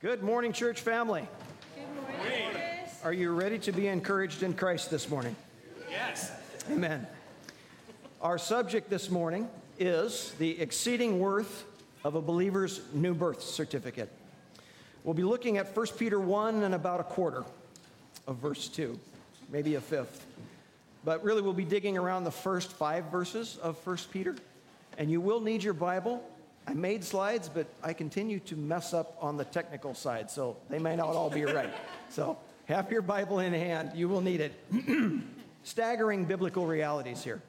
Good morning, church family. Good morning. Are you ready to be encouraged in Christ this morning? Yes. Amen. Our subject this morning is the exceeding worth of a believer's new birth certificate. We'll be looking at 1 Peter 1 and about a quarter of verse 2, maybe a fifth. But really, we'll be digging around the first five verses of 1 Peter. And you will need your Bible I made slides, but I continue to mess up on the technical side, so they may not all be right. So have your Bible in hand. You will need it. Staggering biblical realities here,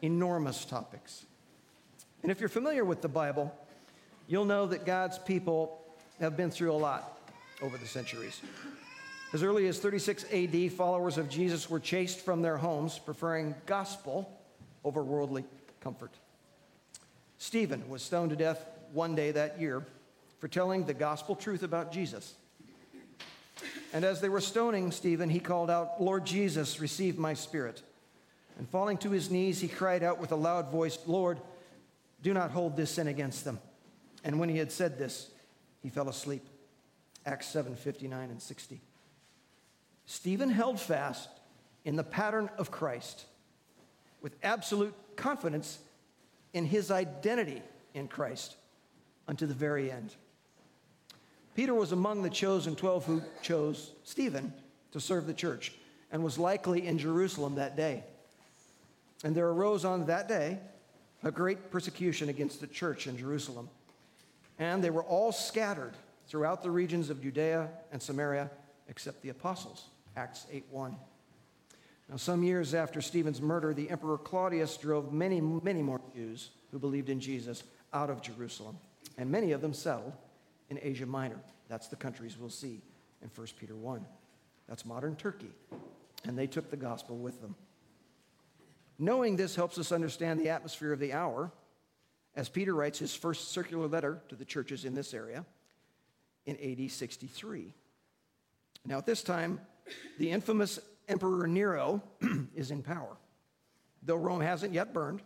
enormous topics. And if you're familiar with the Bible, you'll know that God's people have been through a lot over the centuries. As early as 36 AD, followers of Jesus were chased from their homes, preferring gospel over worldly comfort. Stephen was stoned to death one day that year for telling the gospel truth about Jesus. And as they were stoning Stephen, he called out, Lord Jesus, receive my spirit. And falling to his knees, he cried out with a loud voice, Lord, do not hold this sin against them. And when he had said this, he fell asleep. Acts 7 59 and 60. Stephen held fast in the pattern of Christ with absolute confidence in his identity in Christ unto the very end. Peter was among the chosen 12 who chose Stephen to serve the church and was likely in Jerusalem that day. And there arose on that day a great persecution against the church in Jerusalem. And they were all scattered throughout the regions of Judea and Samaria except the apostles. Acts 8 1. Now, some years after Stephen's murder, the Emperor Claudius drove many, many more Jews who believed in Jesus out of Jerusalem, and many of them settled in Asia Minor. That's the countries we'll see in 1 Peter 1. That's modern Turkey. And they took the gospel with them. Knowing this helps us understand the atmosphere of the hour as Peter writes his first circular letter to the churches in this area in AD 63. Now, at this time, the infamous Emperor Nero is in power, though Rome hasn't yet burned.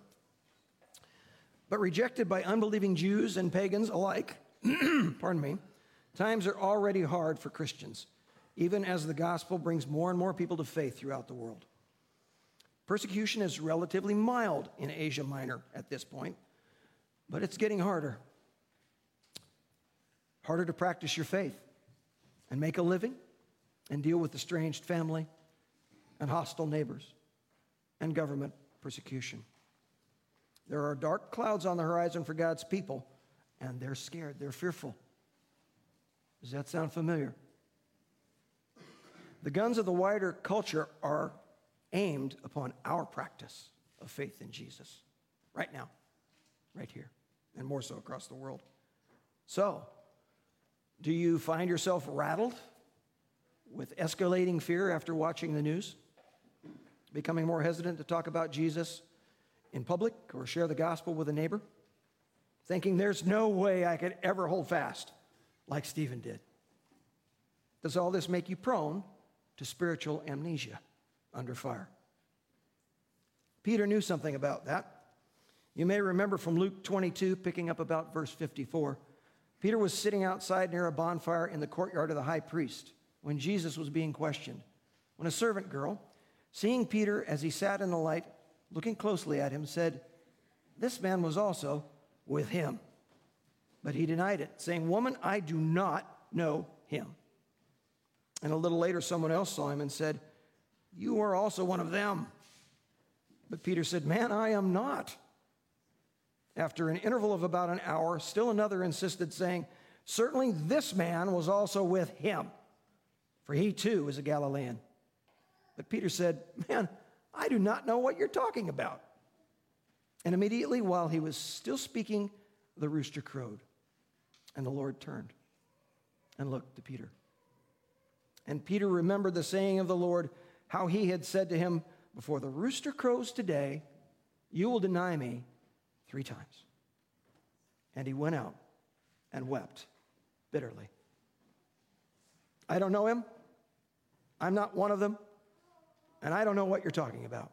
But rejected by unbelieving Jews and pagans alike, pardon me, times are already hard for Christians, even as the gospel brings more and more people to faith throughout the world. Persecution is relatively mild in Asia Minor at this point, but it's getting harder. Harder to practice your faith and make a living and deal with estranged family and hostile neighbors and government persecution. There are dark clouds on the horizon for God's people, and they're scared, they're fearful. Does that sound familiar? The guns of the wider culture are aimed upon our practice of faith in Jesus right now, right here, and more so across the world. So, do you find yourself rattled with escalating fear after watching the news? Becoming more hesitant to talk about Jesus in public or share the gospel with a neighbor, thinking there's no way I could ever hold fast like Stephen did. Does all this make you prone to spiritual amnesia under fire? Peter knew something about that. You may remember from Luke 22, picking up about verse 54. Peter was sitting outside near a bonfire in the courtyard of the high priest when Jesus was being questioned. When a servant girl, seeing Peter as he sat in the light, looking closely at him, said, This man was also with him. But he denied it, saying, Woman, I do not know him. And a little later, someone else saw him and said, You are also one of them. But Peter said, Man, I am not. After an interval of about an hour, still another insisted, saying, Certainly this man was also with him, for he too is a Galilean. But Peter said, Man, I do not know what you're talking about. And immediately, while he was still speaking, the rooster crowed. And the Lord turned and looked to Peter. And Peter remembered the saying of the Lord, how he had said to him, Before the rooster crows today, you will deny me three times. And he went out and wept bitterly. I don't know him. I'm not one of them. And I don't know what you're talking about.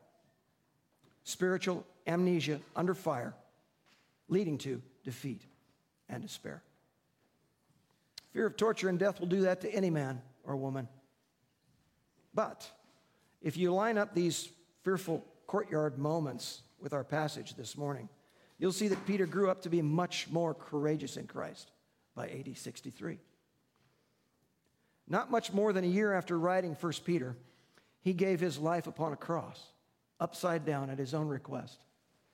Spiritual amnesia under fire, leading to defeat and despair. Fear of torture and death will do that to any man or woman. But if you line up these fearful courtyard moments with our passage this morning, you'll see that Peter grew up to be much more courageous in Christ by AD 63. Not much more than a year after writing 1 Peter, he gave his life upon a cross, upside down at his own request,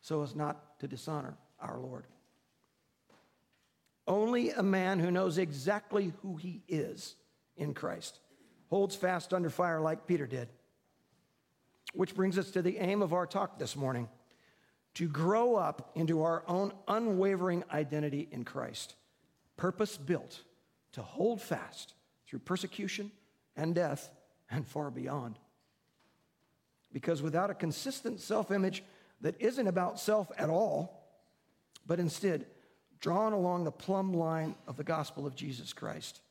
so as not to dishonor our Lord. Only a man who knows exactly who he is in Christ holds fast under fire like Peter did. Which brings us to the aim of our talk this morning to grow up into our own unwavering identity in Christ, purpose built to hold fast through persecution and death and far beyond. Because without a consistent self image that isn't about self at all, but instead drawn along the plumb line of the gospel of Jesus Christ,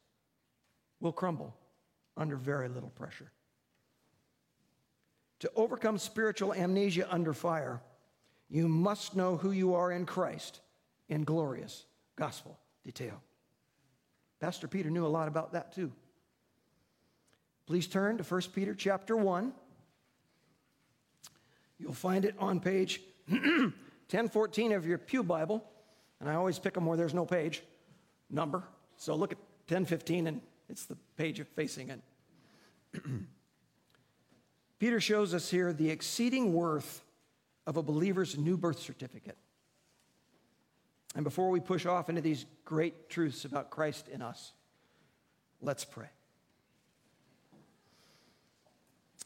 will crumble under very little pressure. To overcome spiritual amnesia under fire, you must know who you are in Christ in glorious gospel detail. Pastor Peter knew a lot about that too. Please turn to 1 Peter chapter 1. You'll find it on page 1014 of your Pew Bible and I always pick them where there's no page number. So look at 1015 and it's the page facing it. Peter shows us here the exceeding worth of a believer's new birth certificate. And before we push off into these great truths about Christ in us, let's pray.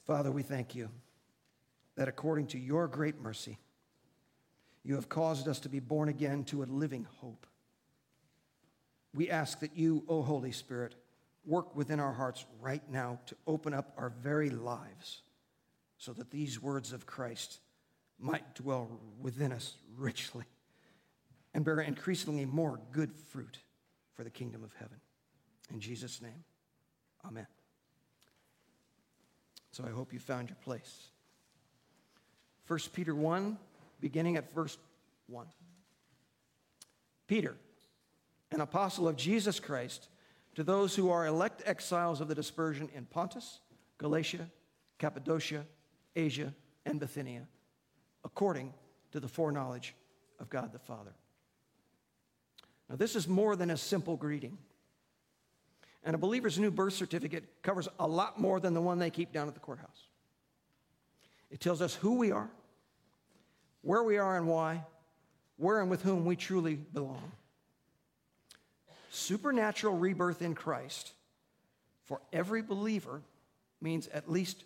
Father, we thank you that according to your great mercy, you have caused us to be born again to a living hope. We ask that you, O Holy Spirit, work within our hearts right now to open up our very lives so that these words of Christ might dwell within us richly and bear increasingly more good fruit for the kingdom of heaven. In Jesus' name, amen. So I hope you found your place. 1 Peter 1 beginning at verse 1. Peter, an apostle of Jesus Christ, to those who are elect exiles of the dispersion in Pontus, Galatia, Cappadocia, Asia, and Bithynia, according to the foreknowledge of God the Father. Now, this is more than a simple greeting. And a believer's new birth certificate covers a lot more than the one they keep down at the courthouse. It tells us who we are, where we are and why, where and with whom we truly belong. Supernatural rebirth in Christ for every believer means at least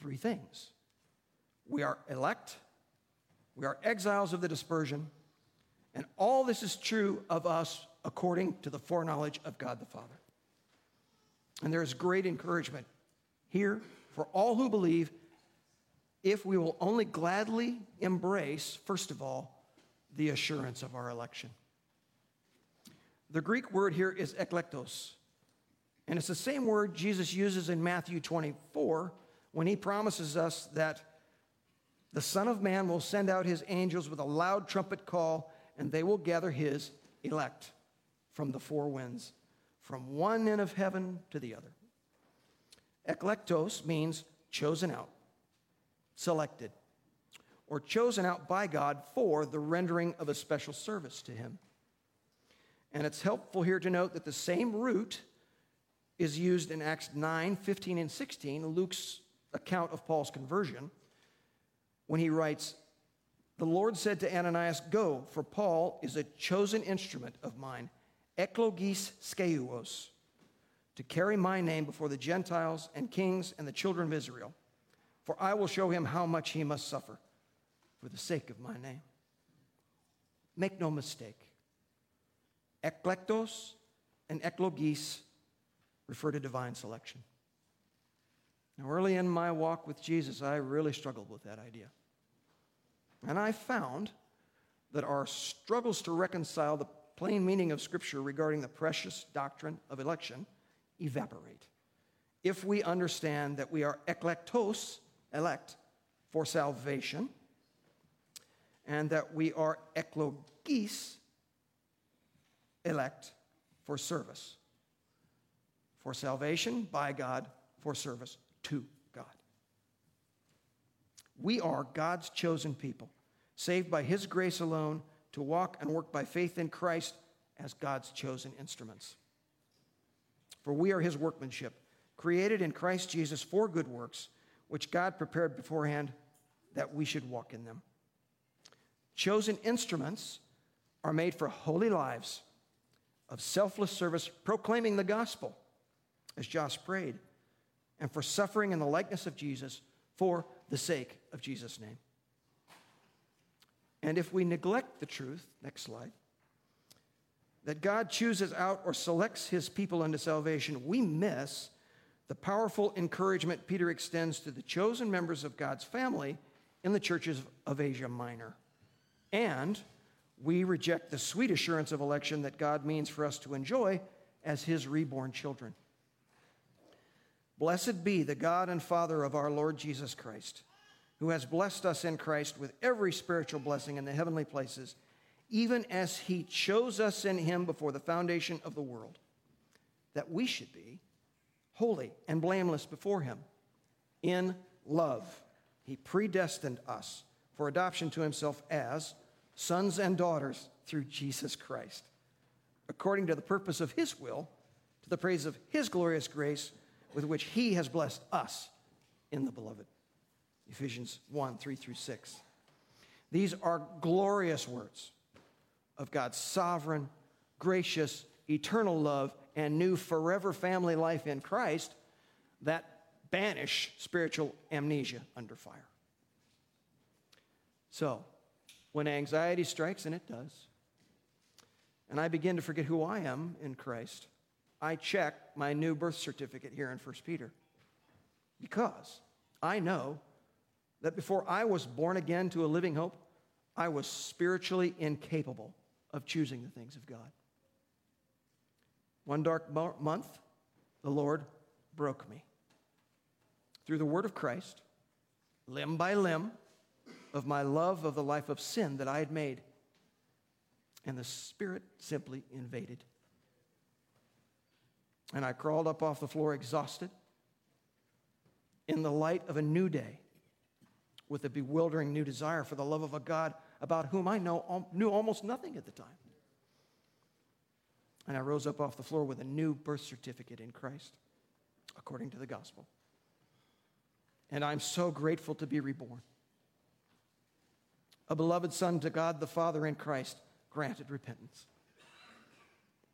three things we are elect, we are exiles of the dispersion, and all this is true of us according to the foreknowledge of God the Father. And there is great encouragement here for all who believe if we will only gladly embrace, first of all, the assurance of our election. The Greek word here is eklektos, and it's the same word Jesus uses in Matthew 24 when he promises us that the Son of Man will send out his angels with a loud trumpet call, and they will gather his elect from the four winds, from one end of heaven to the other. Eklektos means chosen out selected or chosen out by God for the rendering of a special service to Him. And it's helpful here to note that the same root is used in Acts 9, 15, and 16, Luke's account of Paul's conversion, when he writes, The Lord said to Ananias, Go, for Paul is a chosen instrument of mine, eklogis skeuos, to carry my name before the Gentiles and kings and the children of Israel for I will show him how much he must suffer for the sake of my name. Make no mistake. Eklektos and eklogis refer to divine selection. Now, early in my walk with Jesus, I really struggled with that idea. And I found that our struggles to reconcile the plain meaning of Scripture regarding the precious doctrine of election evaporate if we understand that we are eklektos elect for salvation, and that we are eklogis, elect for service for salvation by God, for service to God. We are God's chosen people, saved by His grace alone to walk and work by faith in Christ as God's chosen instruments. For we are His workmanship, created in Christ Jesus for good works, which God prepared beforehand that we should walk in them. Chosen instruments are made for holy lives of selfless service, proclaiming the gospel, as Josh prayed, and for suffering in the likeness of Jesus for the sake of Jesus' name. And if we neglect the truth, next slide, that God chooses out or selects his people unto salvation, we miss the powerful encouragement Peter extends to the chosen members of God's family in the churches of Asia Minor. And we reject the sweet assurance of election that God means for us to enjoy as his reborn children. Blessed be the God and Father of our Lord Jesus Christ, who has blessed us in Christ with every spiritual blessing in the heavenly places, even as he chose us in him before the foundation of the world, that we should be holy and blameless before him. In love, he predestined us for adoption to himself as sons and daughters through Jesus Christ, according to the purpose of his will, to the praise of his glorious grace with which he has blessed us in the beloved. Ephesians 1 3 through 6. These are glorious words of God's sovereign, gracious, eternal love and new forever family life in Christ that banish spiritual amnesia under fire. So, when anxiety strikes, and it does, and I begin to forget who I am in Christ, I check my new birth certificate here in 1 Peter. Because I know that before I was born again to a living hope, I was spiritually incapable of choosing the things of God. One dark mo- month, the Lord broke me. Through the word of Christ, limb by limb, of my love of the life of sin that I had made. And the Spirit simply invaded. And I crawled up off the floor exhausted in the light of a new day with a bewildering new desire for the love of a God about whom I know, knew almost nothing at the time. And I rose up off the floor with a new birth certificate in Christ, according to the gospel. And I'm so grateful to be reborn. A beloved son to God the Father in Christ granted repentance.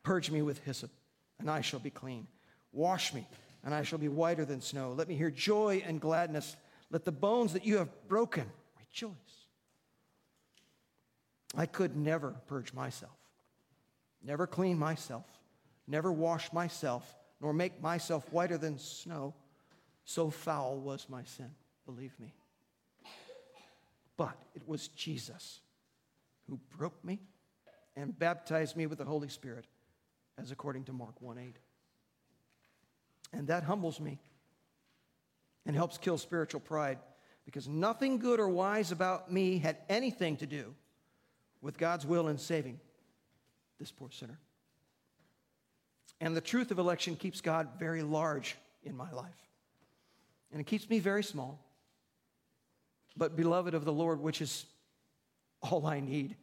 Purge me with hyssop, and I shall be clean. Wash me, and I shall be whiter than snow. Let me hear joy and gladness. Let the bones that you have broken rejoice. I could never purge myself never clean myself, never wash myself, nor make myself whiter than snow. So foul was my sin, believe me. But it was Jesus who broke me and baptized me with the Holy Spirit, as according to Mark 1 8. And that humbles me and helps kill spiritual pride because nothing good or wise about me had anything to do with God's will in saving this poor sinner. And the truth of election keeps God very large in my life. And it keeps me very small. But beloved of the Lord, which is all I need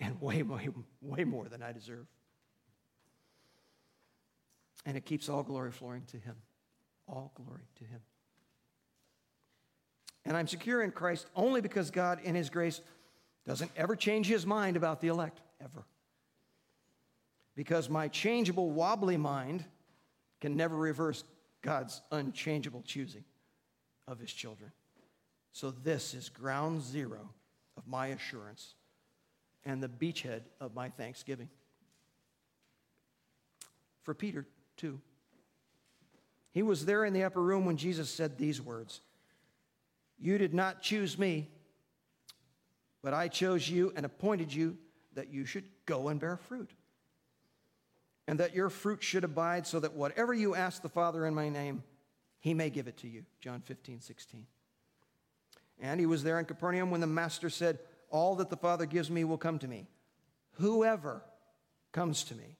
and way, way, way more than I deserve. And it keeps all glory flowing to Him. All glory to Him. And I'm secure in Christ only because God, in His grace, doesn't ever change His mind about the elect, ever because my changeable, wobbly mind can never reverse God's unchangeable choosing of his children. So, this is ground zero of my assurance and the beachhead of my thanksgiving. For Peter, too. He was there in the upper room when Jesus said these words You did not choose me, but I chose you and appointed you that you should go and bear fruit and that your fruit should abide, so that whatever you ask the Father in my name, he may give it to you. John 15, 16. And he was there in Capernaum when the master said, All that the Father gives me will come to me. Whoever comes to me,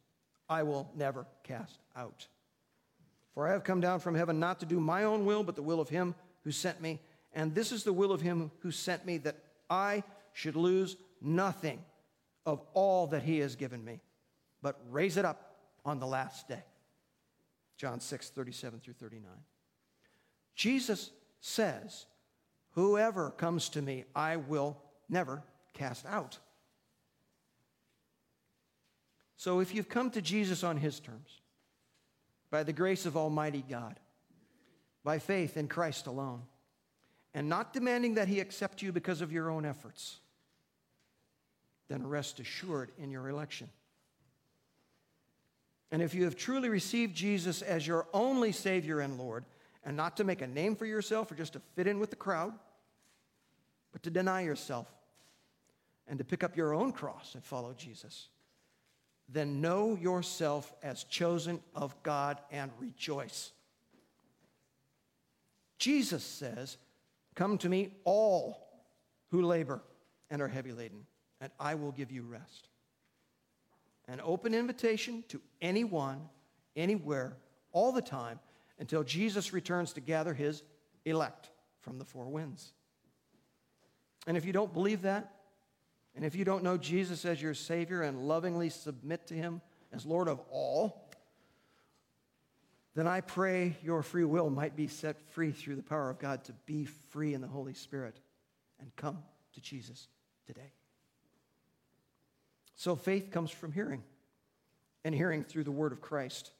I will never cast out. For I have come down from heaven not to do my own will, but the will of him who sent me. And this is the will of him who sent me, that I should lose nothing of all that he has given me, but raise it up on the last day. John 6, 37 through 39. Jesus says, Whoever comes to me, I will never cast out. So if you've come to Jesus on his terms, by the grace of Almighty God, by faith in Christ alone, and not demanding that he accept you because of your own efforts, then rest assured in your election. And if you have truly received Jesus as your only Savior and Lord, and not to make a name for yourself or just to fit in with the crowd, but to deny yourself and to pick up your own cross and follow Jesus, then know yourself as chosen of God and rejoice. Jesus says, Come to me, all who labor and are heavy laden, and I will give you rest. An open invitation to anyone, anywhere, all the time, until Jesus returns to gather his elect from the four winds. And if you don't believe that, and if you don't know Jesus as your Savior and lovingly submit to him as Lord of all, then I pray your free will might be set free through the power of God to be free in the Holy Spirit and come to Jesus today. So faith comes from hearing, and hearing through the word of Christ.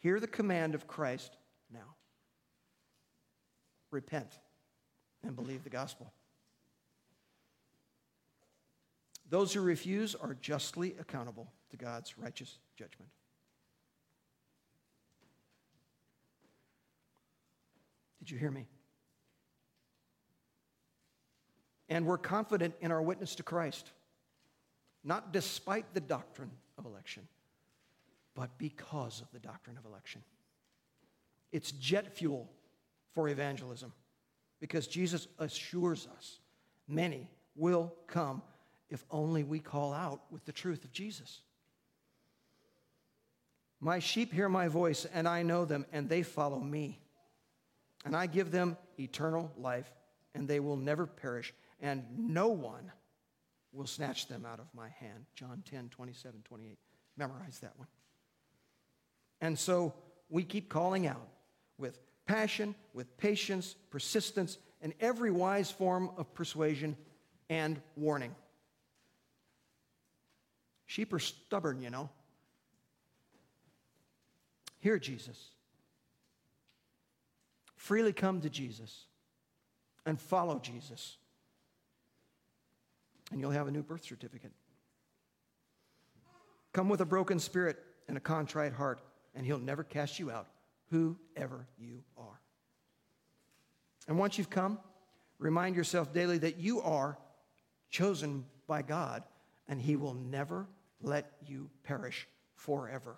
Hear the command of Christ now. Repent and believe the gospel. Those who refuse are justly accountable to God's righteous judgment. Did you hear me? And we're confident in our witness to Christ not despite the doctrine of election, but because of the doctrine of election. It's jet fuel for evangelism because Jesus assures us many will come if only we call out with the truth of Jesus. My sheep hear my voice, and I know them, and they follow me. And I give them eternal life, and they will never perish, and no one will snatch them out of my hand. John 10, 27, 28. Memorize that one. And so we keep calling out with passion, with patience, persistence, and every wise form of persuasion and warning. Sheep are stubborn, you know. Hear Jesus. Freely come to Jesus and follow Jesus and you'll have a new birth certificate. Come with a broken spirit and a contrite heart, and he'll never cast you out, whoever you are. And once you've come, remind yourself daily that you are chosen by God, and he will never let you perish forever.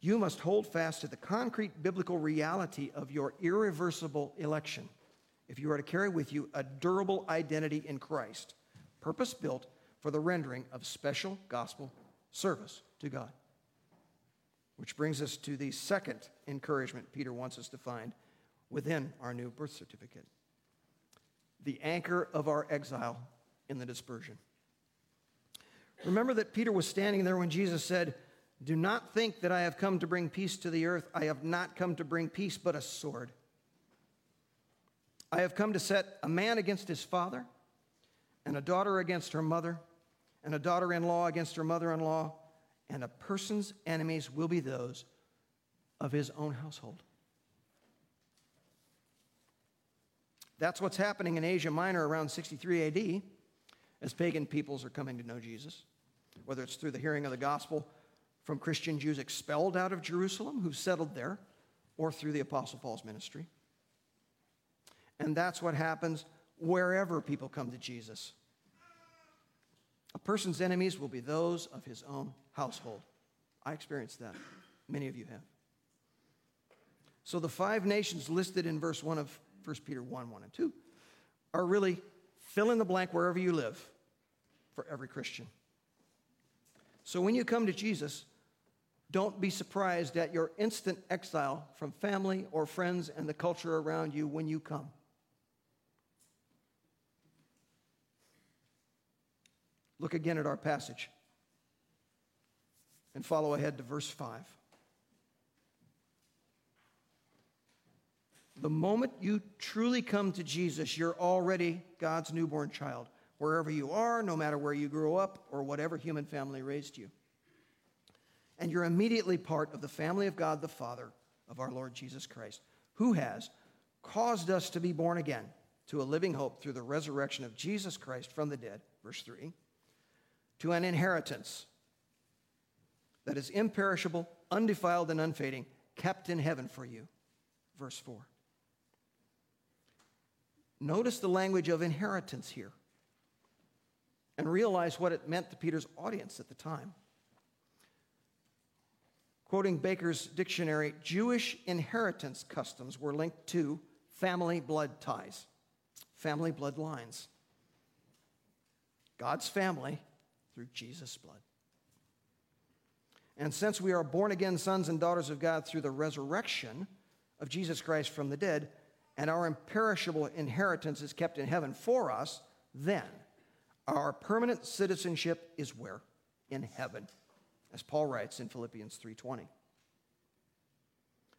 You must hold fast to the concrete biblical reality of your irreversible election if you are to carry with you a durable identity in Christ, purpose built for the rendering of special gospel service to God. Which brings us to the second encouragement Peter wants us to find within our new birth certificate the anchor of our exile in the dispersion. Remember that Peter was standing there when Jesus said, Do not think that I have come to bring peace to the earth. I have not come to bring peace, but a sword. I have come to set a man against his father, and a daughter against her mother, and a daughter in law against her mother in law, and a person's enemies will be those of his own household. That's what's happening in Asia Minor around 63 AD as pagan peoples are coming to know Jesus, whether it's through the hearing of the gospel from Christian Jews expelled out of Jerusalem who settled there, or through the Apostle Paul's ministry. And that's what happens wherever people come to Jesus. A person's enemies will be those of his own household. I experienced that. Many of you have. So the five nations listed in verse 1 of 1 Peter 1 1 and 2 are really fill in the blank wherever you live for every Christian. So when you come to Jesus, don't be surprised at your instant exile from family or friends and the culture around you when you come. Look again at our passage and follow ahead to verse 5. The moment you truly come to Jesus, you're already God's newborn child, wherever you are, no matter where you grew up or whatever human family raised you. And you're immediately part of the family of God the Father of our Lord Jesus Christ, who has caused us to be born again to a living hope through the resurrection of Jesus Christ from the dead, verse 3, to an inheritance that is imperishable, undefiled, and unfading, kept in heaven for you, verse 4. Notice the language of inheritance here and realize what it meant to Peter's audience at the time. Quoting Baker's dictionary, Jewish inheritance customs were linked to family blood ties, family bloodlines. God's family through Jesus' blood. And since we are born again sons and daughters of God through the resurrection of Jesus Christ from the dead, and our imperishable inheritance is kept in heaven for us, then our permanent citizenship is where? In heaven, as Paul writes in Philippians 3:20.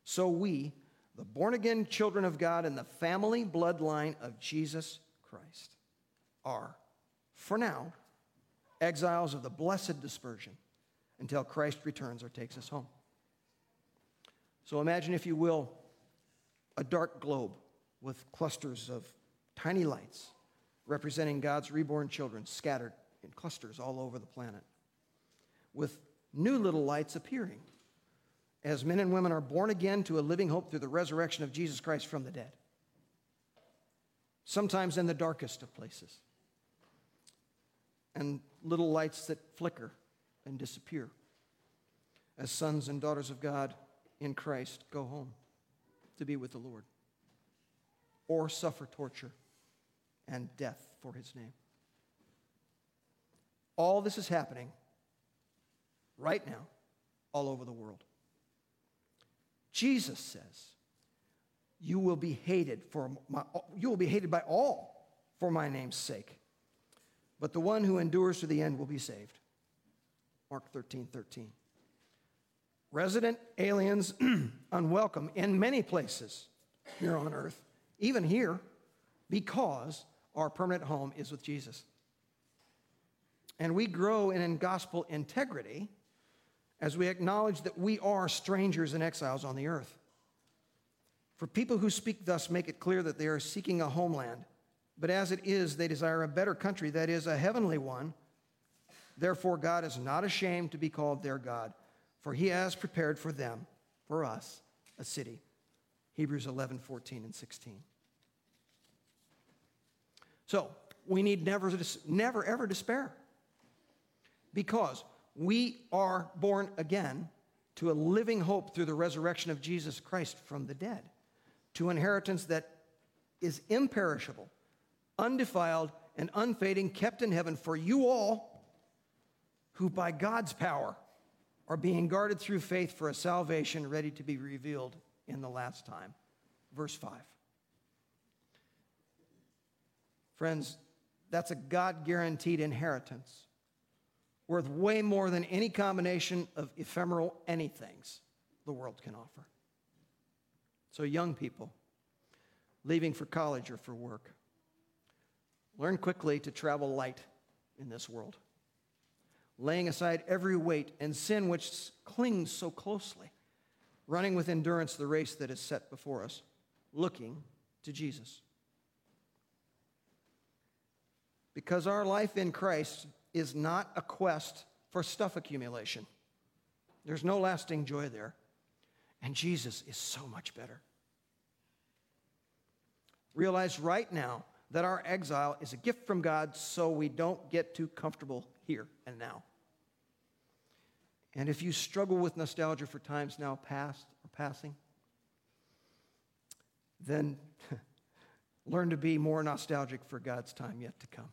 So we, the born again children of God in the family bloodline of Jesus Christ, are, for now, exiles of the blessed dispersion until Christ returns or takes us home. So imagine, if you will, a dark globe with clusters of tiny lights representing God's reborn children scattered in clusters all over the planet, with new little lights appearing as men and women are born again to a living hope through the resurrection of Jesus Christ from the dead. Sometimes in the darkest of places, and little lights that flicker and disappear as sons and daughters of God in Christ go home to be with the Lord or suffer torture and death for his name. All this is happening right now all over the world. Jesus says, you will be hated for my, you will be hated by all for my name's sake. But the one who endures to the end will be saved. Mark 13, 13. Resident aliens unwelcome in many places here on earth even here, because our permanent home is with Jesus. And we grow in gospel integrity as we acknowledge that we are strangers and exiles on the earth. For people who speak thus make it clear that they are seeking a homeland, but as it is, they desire a better country, that is, a heavenly one. Therefore, God is not ashamed to be called their God, for he has prepared for them, for us, a city. Hebrews 11, 14, and 16. So we need never, never ever despair because we are born again to a living hope through the resurrection of Jesus Christ from the dead, to inheritance that is imperishable, undefiled, and unfading, kept in heaven for you all who by God's power are being guarded through faith for a salvation ready to be revealed in the last time. Verse 5. Friends, that's a God guaranteed inheritance worth way more than any combination of ephemeral anythings the world can offer. So, young people leaving for college or for work, learn quickly to travel light in this world, laying aside every weight and sin which clings so closely running with endurance the race that is set before us, looking to Jesus. Because our life in Christ is not a quest for stuff accumulation. There's no lasting joy there. And Jesus is so much better. Realize right now that our exile is a gift from God so we don't get too comfortable here and now. And if you struggle with nostalgia for times now past or passing, then learn to be more nostalgic for God's time yet to come.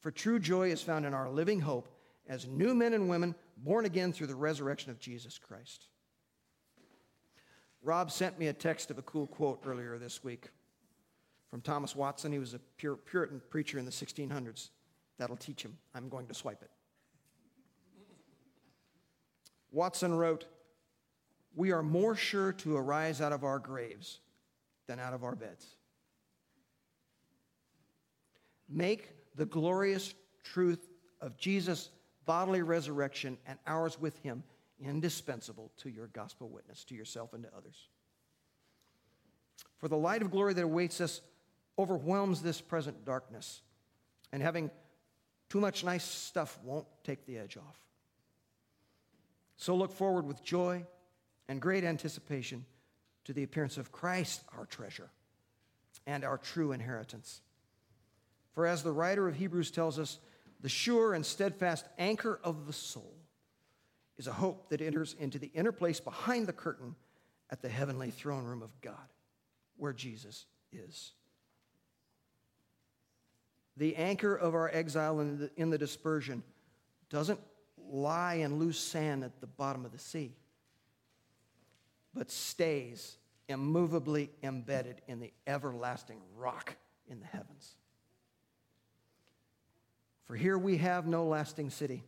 For true joy is found in our living hope as new men and women born again through the resurrection of Jesus Christ. Rob sent me a text of a cool quote earlier this week from Thomas Watson. He was a Puritan preacher in the 1600s. That'll teach him. I'm going to swipe it. Watson wrote, We are more sure to arise out of our graves than out of our beds. Make the glorious truth of Jesus' bodily resurrection and ours with him indispensable to your gospel witness, to yourself and to others. For the light of glory that awaits us overwhelms this present darkness, and having too much nice stuff won't take the edge off. So look forward with joy and great anticipation to the appearance of Christ, our treasure, and our true inheritance. For as the writer of Hebrews tells us, the sure and steadfast anchor of the soul is a hope that enters into the inner place behind the curtain at the heavenly throne room of God, where Jesus is. The anchor of our exile in the, in the dispersion doesn't lie in loose sand at the bottom of the sea, but stays immovably embedded in the everlasting rock in the heavens. For here we have no lasting city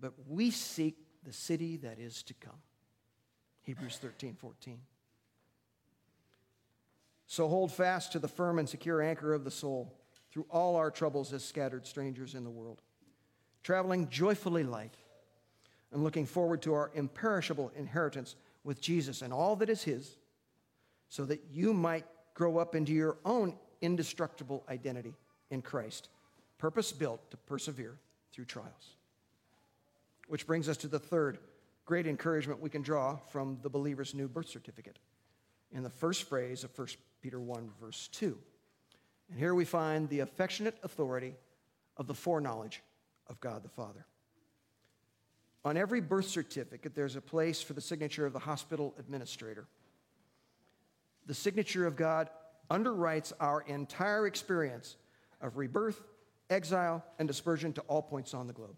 but we seek the city that is to come. Hebrews 13, 14. So hold fast to the firm and secure anchor of the soul through all our troubles as scattered strangers in the world, traveling joyfully light and looking forward to our imperishable inheritance with Jesus and all that is His, so that you might grow up into your own indestructible identity in Christ, purpose built to persevere through trials. Which brings us to the third great encouragement we can draw from the believer's new birth certificate in the first phrase of 1 Peter 1, verse 2. And here we find the affectionate authority of the foreknowledge of God the Father. On every birth certificate, there's a place for the signature of the hospital administrator. The signature of God underwrites our entire experience of rebirth, exile, and dispersion to all points on the globe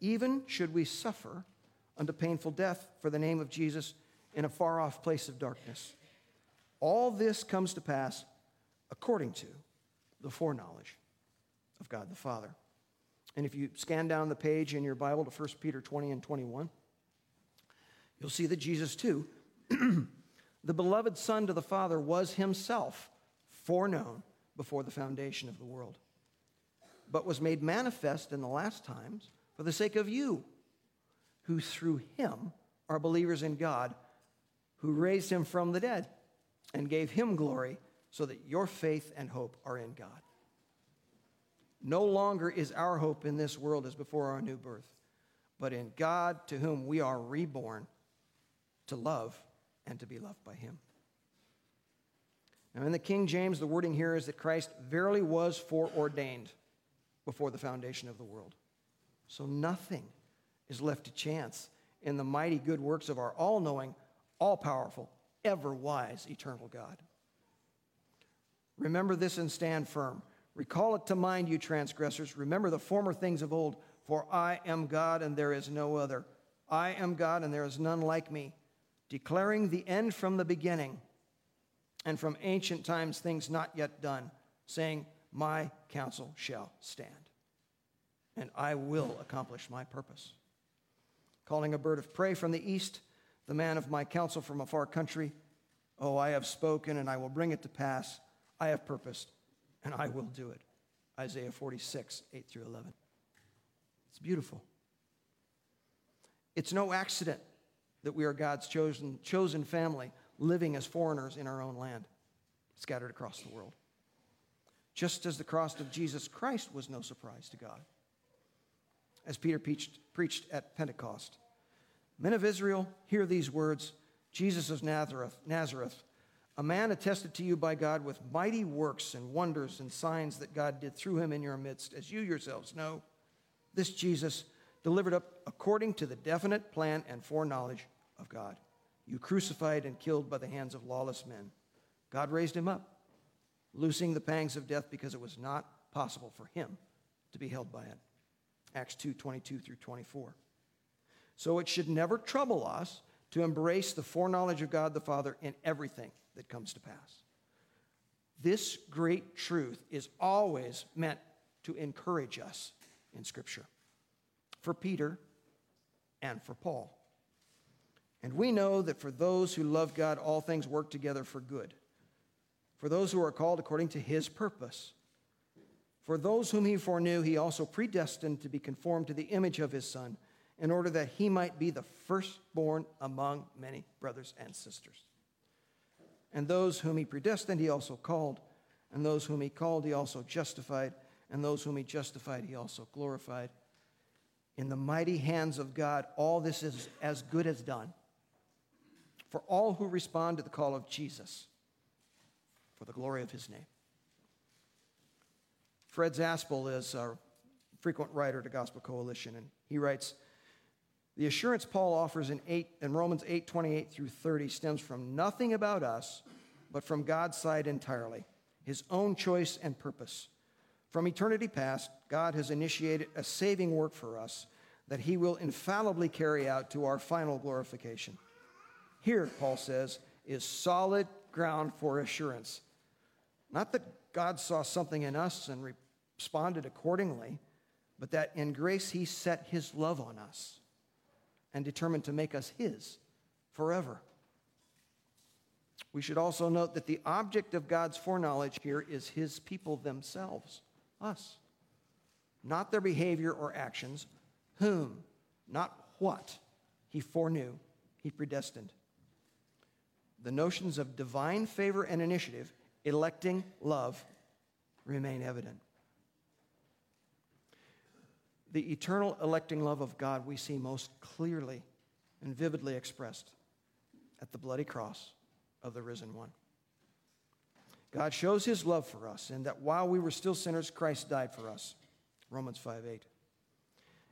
even should we suffer unto painful death for the name of Jesus in a far off place of darkness. All this comes to pass according to the foreknowledge of God the Father. And if you scan down the page in your Bible to 1 Peter 20 and 21, you'll see that Jesus, too, the beloved Son to the Father, was himself foreknown before the foundation of the world, but was made manifest in the last times for the sake of you, who through him are believers in God, who raised him from the dead and gave him glory, so that your faith and hope are in God. No longer is our hope in this world as before our new birth, but in God to whom we are reborn to love and to be loved by him. Now, in the King James, the wording here is that Christ verily was foreordained before the foundation of the world. So nothing is left to chance in the mighty good works of our all knowing, all powerful, ever wise, eternal God. Remember this and stand firm. Recall it to mind, you transgressors. Remember the former things of old, for I am God and there is no other. I am God and there is none like me, declaring the end from the beginning and from ancient times things not yet done, saying, My counsel shall stand and I will accomplish my purpose. Calling a bird of prey from the east, the man of my counsel from a far country, Oh, I have spoken and I will bring it to pass. I have purposed and I will do it. Isaiah 46, 8 through 11. It's beautiful. It's no accident that we are God's chosen, chosen family living as foreigners in our own land, scattered across the world. Just as the cross of Jesus Christ was no surprise to God as Peter preached, preached at Pentecost. Men of Israel, hear these words Jesus of Nazareth, Nazareth, a man attested to you by God with mighty works and wonders and signs that God did through him in your midst, as you yourselves know. This Jesus delivered up according to the definite plan and foreknowledge of God. You crucified and killed by the hands of lawless men. God raised him up, loosing the pangs of death because it was not possible for him to be held by it. Acts 2 22 through 24. So it should never trouble us to embrace the foreknowledge of God the Father in everything that comes to pass. This great truth is always meant to encourage us in Scripture for Peter and for Paul. And we know that for those who love God, all things work together for good. For those who are called according to his purpose. For those whom he foreknew, he also predestined to be conformed to the image of his Son, in order that he might be the firstborn among many brothers and sisters. And those whom he predestined, he also called. And those whom he called, he also justified. And those whom he justified, he also glorified. In the mighty hands of God, all this is as good as done for all who respond to the call of Jesus for the glory of his name. Fred Zaspel is a frequent writer to Gospel Coalition, and he writes The assurance Paul offers in, 8, in Romans 8 28 through 30 stems from nothing about us, but from God's side entirely, his own choice and purpose. From eternity past, God has initiated a saving work for us that he will infallibly carry out to our final glorification. Here, Paul says, is solid ground for assurance. Not that God saw something in us and responded accordingly, but that in grace he set his love on us and determined to make us his forever. We should also note that the object of God's foreknowledge here is his people themselves, us. Not their behavior or actions, whom, not what, he foreknew, he predestined the notions of divine favor and initiative, electing love, remain evident. The eternal electing love of God we see most clearly and vividly expressed at the bloody cross of the risen one. God shows his love for us in that while we were still sinners, Christ died for us. Romans 5 8.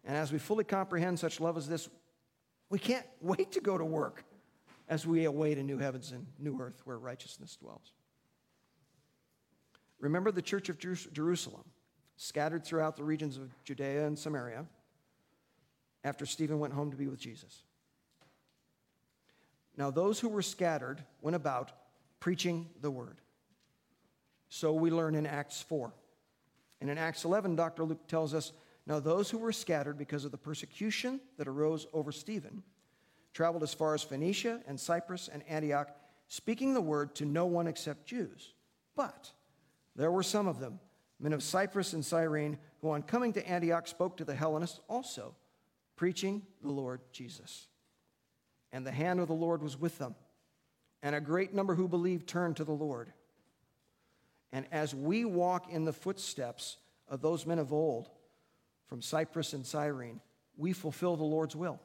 And as we fully comprehend such love as this, we can't wait to go to work as we await a new heavens and new earth where righteousness dwells. Remember the church of Jerusalem, scattered throughout the regions of Judea and Samaria after Stephen went home to be with Jesus. Now, those who were scattered went about preaching the word. So we learn in Acts 4. And in Acts 11, Dr. Luke tells us now those who were scattered because of the persecution that arose over Stephen traveled as far as Phoenicia and Cyprus and Antioch, speaking the word to no one except Jews. But there were some of them, men of Cyprus and Cyrene, who on coming to Antioch spoke to the Hellenists also, preaching the Lord Jesus. And the hand of the Lord was with them, and a great number who believed turned to the Lord. And as we walk in the footsteps of those men of old from Cyprus and Cyrene, we fulfill the Lord's will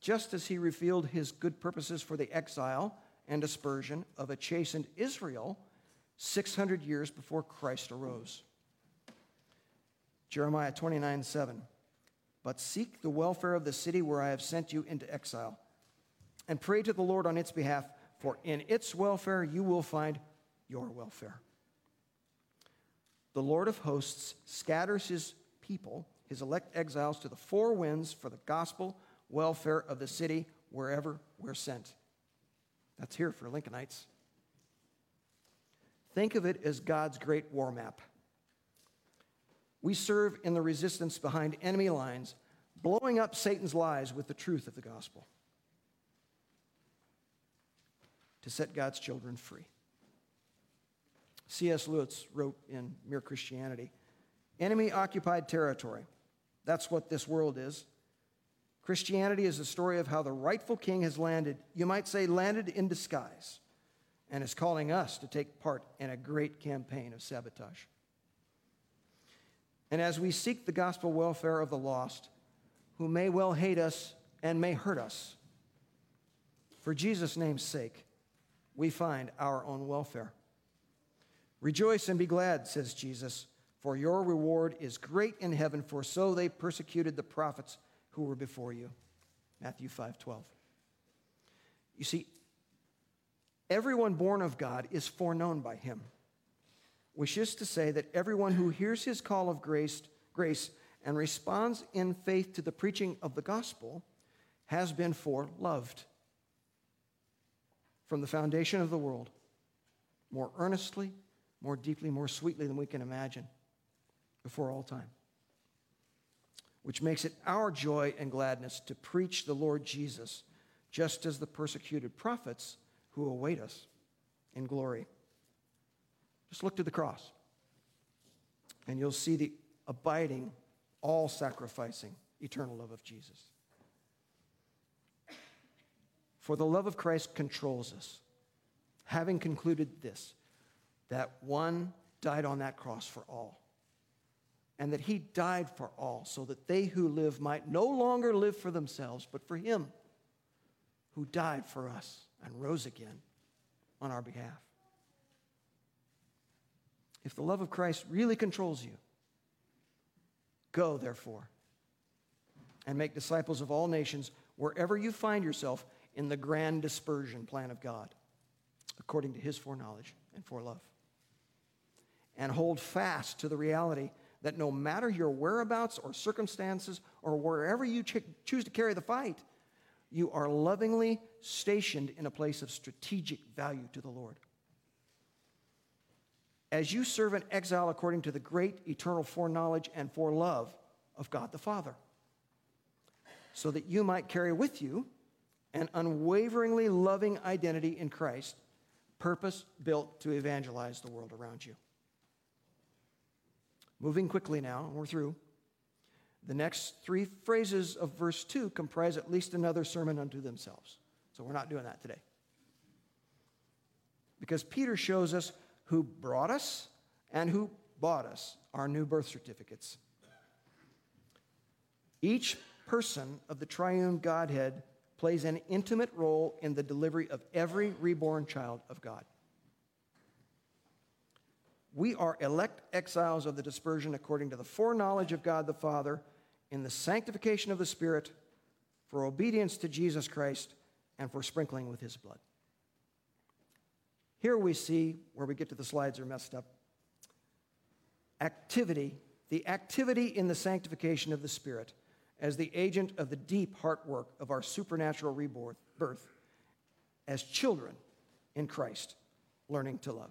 just as he revealed his good purposes for the exile and dispersion of a chastened Israel 600 years before Christ arose. Jeremiah 29 7. But seek the welfare of the city where I have sent you into exile, and pray to the Lord on its behalf, for in its welfare you will find your welfare. The Lord of hosts scatters his people, his elect exiles, to the four winds for the gospel welfare of the city wherever we're sent. That's here for Lincolnites. Think of it as God's great war map. We serve in the resistance behind enemy lines, blowing up Satan's lies with the truth of the gospel to set God's children free. C.S. Lewis wrote in Mere Christianity enemy occupied territory. That's what this world is. Christianity is a story of how the rightful king has landed, you might say, landed in disguise, and is calling us to take part in a great campaign of sabotage. And as we seek the gospel welfare of the lost, who may well hate us and may hurt us, for Jesus' name's sake, we find our own welfare. Rejoice and be glad, says Jesus, for your reward is great in heaven, for so they persecuted the prophets who were before you. Matthew 5 12. You see, everyone born of God is foreknown by him, which is to say that everyone who hears his call of grace, grace and responds in faith to the preaching of the gospel has been foreloved from the foundation of the world, more earnestly, more deeply, more sweetly than we can imagine before all time. Which makes it our joy and gladness to preach the Lord Jesus, just as the persecuted prophets who await us in glory. Just look to the cross, and you'll see the abiding, all sacrificing, eternal love of Jesus. For the love of Christ controls us, having concluded this that one died on that cross for all, and that he died for all, so that they who live might no longer live for themselves, but for him who died for us and rose again on our behalf. If the love of Christ really controls you, go, therefore, and make disciples of all nations wherever you find yourself in the grand dispersion plan of God, according to his foreknowledge and forelove. And hold fast to the reality that no matter your whereabouts or circumstances or wherever you ch- choose to carry the fight, you are lovingly stationed in a place of strategic value to the Lord. As you serve in exile according to the great eternal foreknowledge and forelove of God the Father, so that you might carry with you an unwaveringly loving identity in Christ, purpose built to evangelize the world around you. Moving quickly now, we're through. The next three phrases of verse 2 comprise at least another sermon unto themselves. So we're not doing that today. Because Peter shows us who brought us and who bought us our new birth certificates. Each person of the triune Godhead plays an intimate role in the delivery of every reborn child of God. We are elect exiles of the dispersion according to the foreknowledge of God the Father in the sanctification of the Spirit for obedience to Jesus Christ and for sprinkling with his blood. Here we see, where we get to the slides are messed up, activity, the activity in the sanctification of the Spirit as the agent of the deep heart work of our supernatural rebirth birth, as children in Christ, learning to love.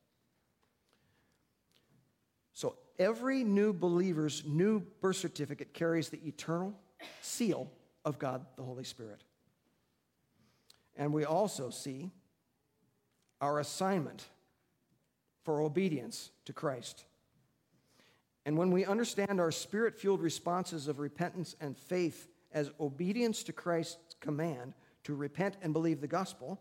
So every new believer's new birth certificate carries the eternal seal of God the Holy Spirit. And we also see our assignment for obedience to Christ. And when we understand our spirit fueled responses of repentance and faith as obedience to Christ's command to repent and believe the gospel,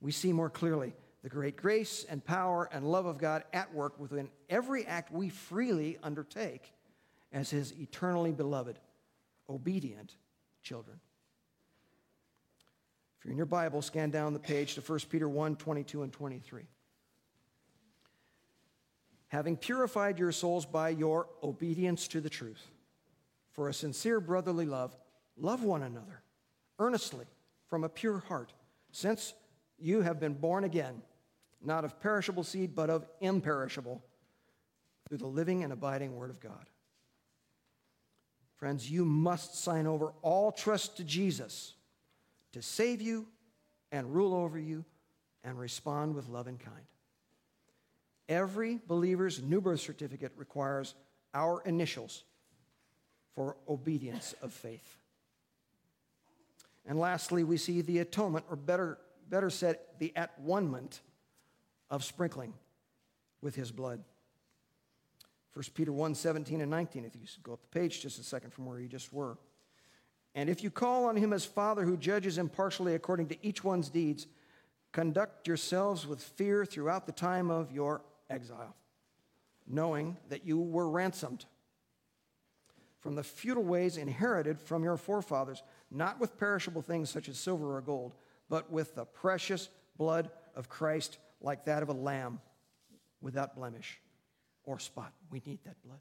we see more clearly the great grace and power and love of God at work within every act we freely undertake as His eternally beloved, obedient children. If you're in your Bible, scan down the page to 1 Peter 1 22 and 23. Having purified your souls by your obedience to the truth, for a sincere brotherly love, love one another earnestly from a pure heart, since you have been born again not of perishable seed, but of imperishable, through the living and abiding Word of God. Friends, you must sign over all trust to Jesus to save you and rule over you and respond with love and kind. Every believer's new birth certificate requires our initials for obedience of faith. And lastly, we see the atonement, or better, better said, the at one ment of sprinkling with his blood. 1 Peter 1 17 and 19, if you go up the page just a second from where you just were. And if you call on him as Father who judges impartially according to each one's deeds, conduct yourselves with fear throughout the time of your exile, knowing that you were ransomed from the futile ways inherited from your forefathers, not with perishable things such as silver or gold, but with the precious blood of Christ, like that of a lamb without blemish or spot. We need that blood.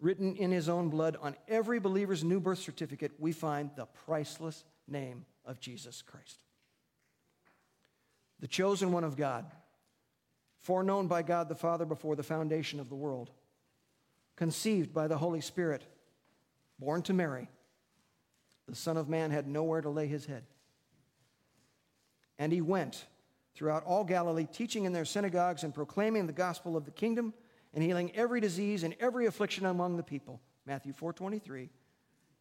Written in his own blood on every believer's new birth certificate, we find the priceless name of Jesus Christ. The chosen one of God, foreknown by God the Father before the foundation of the world, conceived by the Holy Spirit, born to Mary. The Son of Man had nowhere to lay his head. And he went throughout all Galilee, teaching in their synagogues and proclaiming the gospel of the kingdom and healing every disease and every affliction among the people. Matthew 4:23.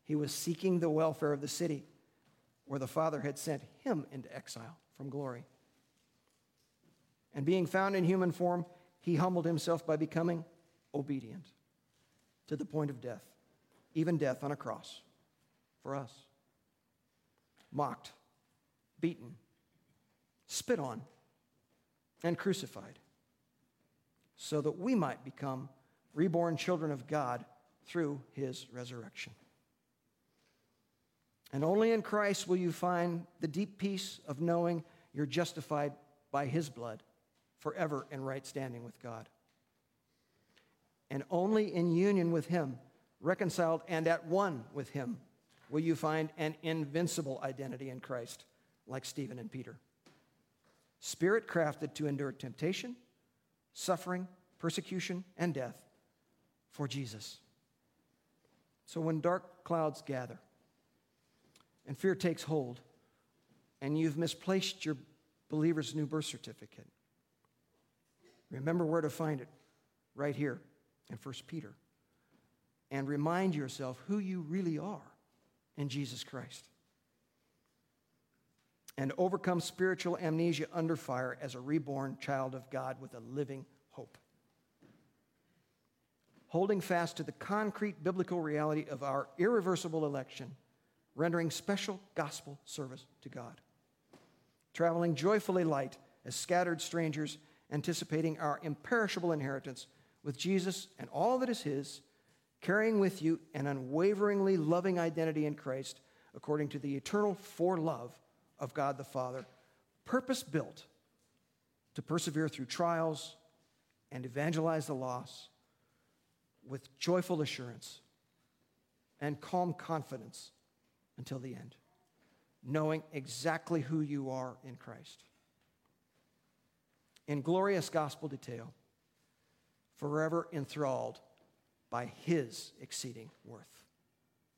He was seeking the welfare of the city where the Father had sent him into exile from glory. And being found in human form, he humbled himself by becoming obedient to the point of death, even death on a cross for us. Mocked, beaten, spit on, and crucified so that we might become reborn children of God through his resurrection. And only in Christ will you find the deep peace of knowing you're justified by his blood forever in right standing with God. And only in union with him, reconciled and at one with him, will you find an invincible identity in Christ, like Stephen and Peter. Spirit crafted to endure temptation suffering, persecution, and death for Jesus. So when dark clouds gather and fear takes hold, and you've misplaced your believer's new birth certificate, remember where to find it right here in 1 Peter. And remind yourself who you really are in Jesus Christ. And overcome spiritual amnesia under fire as a reborn child of God with a living hope. Holding fast to the concrete biblical reality of our irreversible election, rendering special gospel service to God. Traveling joyfully light as scattered strangers, anticipating our imperishable inheritance with Jesus and all that is His, carrying with you an unwaveringly loving identity in Christ according to the eternal forelove of God the Father, purpose built to persevere through trials and evangelize the lost with joyful assurance and calm confidence until the end, knowing exactly who you are in Christ. In glorious gospel detail, forever enthralled by his exceeding worth.